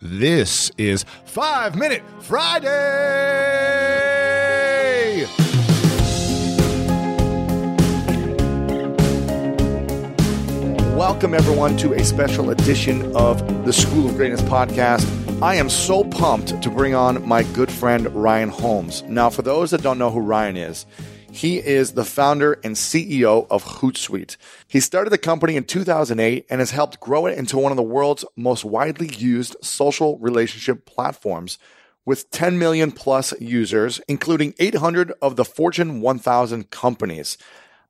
This is Five Minute Friday. Welcome, everyone, to a special edition of the School of Greatness podcast. I am so pumped to bring on my good friend Ryan Holmes. Now, for those that don't know who Ryan is, he is the founder and CEO of Hootsuite. He started the company in 2008 and has helped grow it into one of the world's most widely used social relationship platforms with 10 million plus users, including 800 of the Fortune 1000 companies.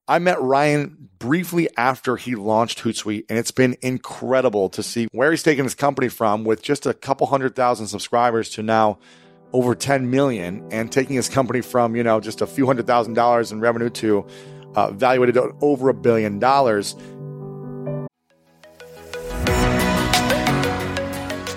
I met Ryan briefly after he launched Hootsuite, and it's been incredible to see where he's taken his company from with just a couple hundred thousand subscribers to now over 10 million and taking his company from, you know, just a few hundred thousand dollars in revenue to uh, valuated at over a billion dollars.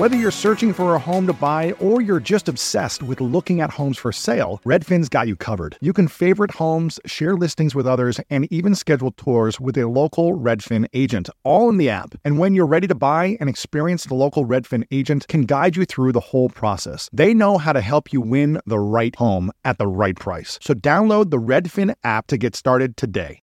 Whether you're searching for a home to buy or you're just obsessed with looking at homes for sale, Redfin's got you covered. You can favorite homes, share listings with others, and even schedule tours with a local Redfin agent, all in the app. And when you're ready to buy, an experienced local Redfin agent can guide you through the whole process. They know how to help you win the right home at the right price. So download the Redfin app to get started today.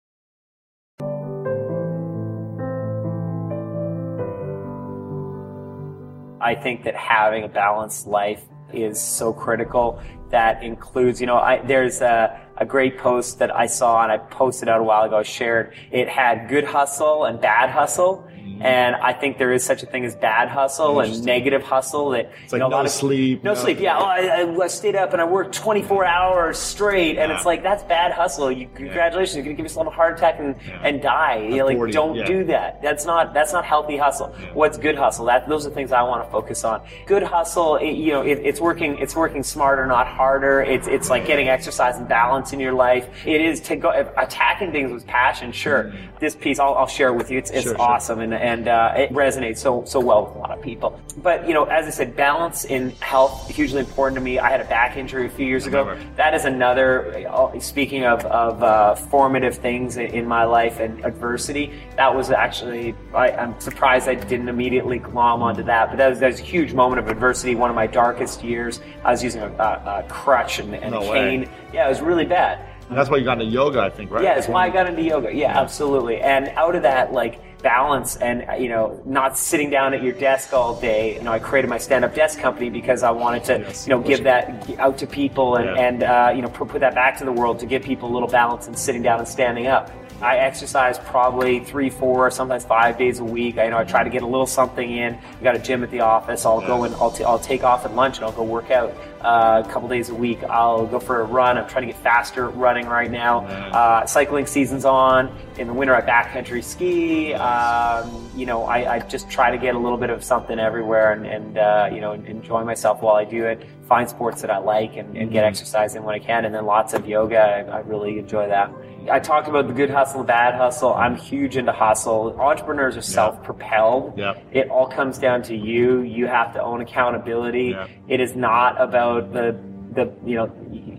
I think that having a balanced life is so critical. That includes, you know, I, there's a, a great post that I saw and I posted out a while ago, shared. It had good hustle and bad hustle. Mm-hmm. And I think there is such a thing as bad hustle and negative hustle that It's like you know, a no lot of, sleep, no no- sleep. Yeah, oh, I, I stayed up and I worked 24 hours straight, and it's like that's bad hustle. You, congratulations, you're gonna give yourself a heart attack and, and die. You know, like 40, don't yeah. do that. That's not that's not healthy hustle. What's good hustle? That those are things I want to focus on. Good hustle, it, you know, it, it's working it's working smarter, not harder. It's it's like getting exercise and balance in your life. It is to go attacking things with passion. Sure, mm-hmm. this piece I'll, I'll share it with you. It's it's Sure, sure. awesome and and uh, it resonates so so well with a lot of people. But you know, as I said, balance in health hugely important to me. I had a back injury a few years ago. That is another. uh, Speaking of of uh, formative things in- my life and adversity, that was actually. I, I'm surprised I didn't immediately glom onto that, but that was, that was a huge moment of adversity. One of my darkest years. I was using a, a, a crutch and, and No a way. cane. Yeah, it was really bad. And that's why you got into yoga, I think, right? Yeah, that's why I got into yoga. Yeah, absolutely. And out of that, like balance and you know, not sitting down at your desk all day. You know, I created my stand-up desk company because I wanted to, Yes, you know, give that out to people and, Yeah. and uh, you know, put, put that back to the world to give people a little balance in sitting down and standing up. I exercise probably three, four, sometimes five days a week. I you know I try to get a little something in. We got a gym at the office. I'll go and I'll, t- I'll take off at lunch and I'll go work out uh, a couple days a week. I'll go for a run. I'm trying to get faster running right now. Uh, cycling season's on. In the winter, I backcountry ski. Um, you know, I, I just try to get a little bit of something everywhere and, and uh, you know enjoy myself while I do it. Find sports that I like and, and get exercise in when I can, and then lots of yoga. I, I really enjoy that. I talked about the good hustle, the bad hustle. I'm huge into hustle. Entrepreneurs are self-propelled. Yeah. It all comes down to you. You have to own accountability. Yeah. It is not about the the you know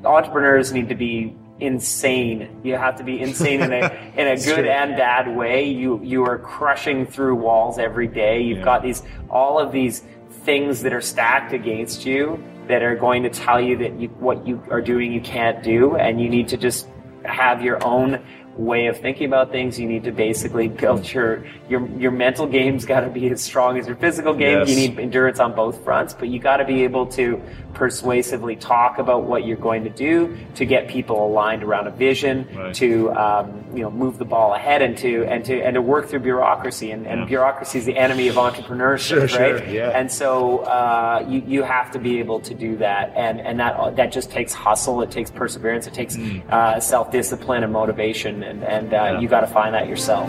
entrepreneurs need to be insane. You have to be insane in a in a good true. and bad way. You you are crushing through walls every day. You've Yeah. got these all of these things that are stacked against you that are going to tell you that you, what you are doing you can't do, and you need to just have your own way of thinking about things. You need to basically build your your your mental game's got to be as strong as your physical game. Yes. You need endurance on both fronts, but you got to be able to persuasively talk about what you're going to do to get people aligned around a vision, Right. to um, you know move the ball ahead, and to and to and to work through bureaucracy. And, and Yeah. bureaucry is the enemy of entrepreneurship, Sure, right? sure, yeah. And so uh, you you have to be able to do that, and and that that just takes hustle. It takes perseverance. It takes uh, self discipline and motivation, and and uh. Yeah. you got to find that yourself.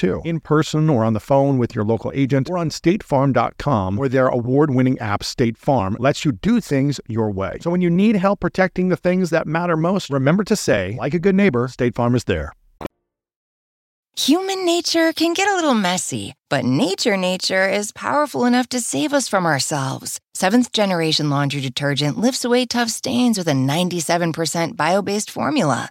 too, in person or on the phone with your local agent or on statefarm.com, where their award winning app, State Farm, lets you do things your way. So when you need help protecting the things that matter most, remember to say, like a good neighbor, State Farm is there. Human nature can get a little messy, but nature nature is powerful enough to save us from ourselves. Seventh generation laundry detergent lifts away tough stains with a 97% bio based formula.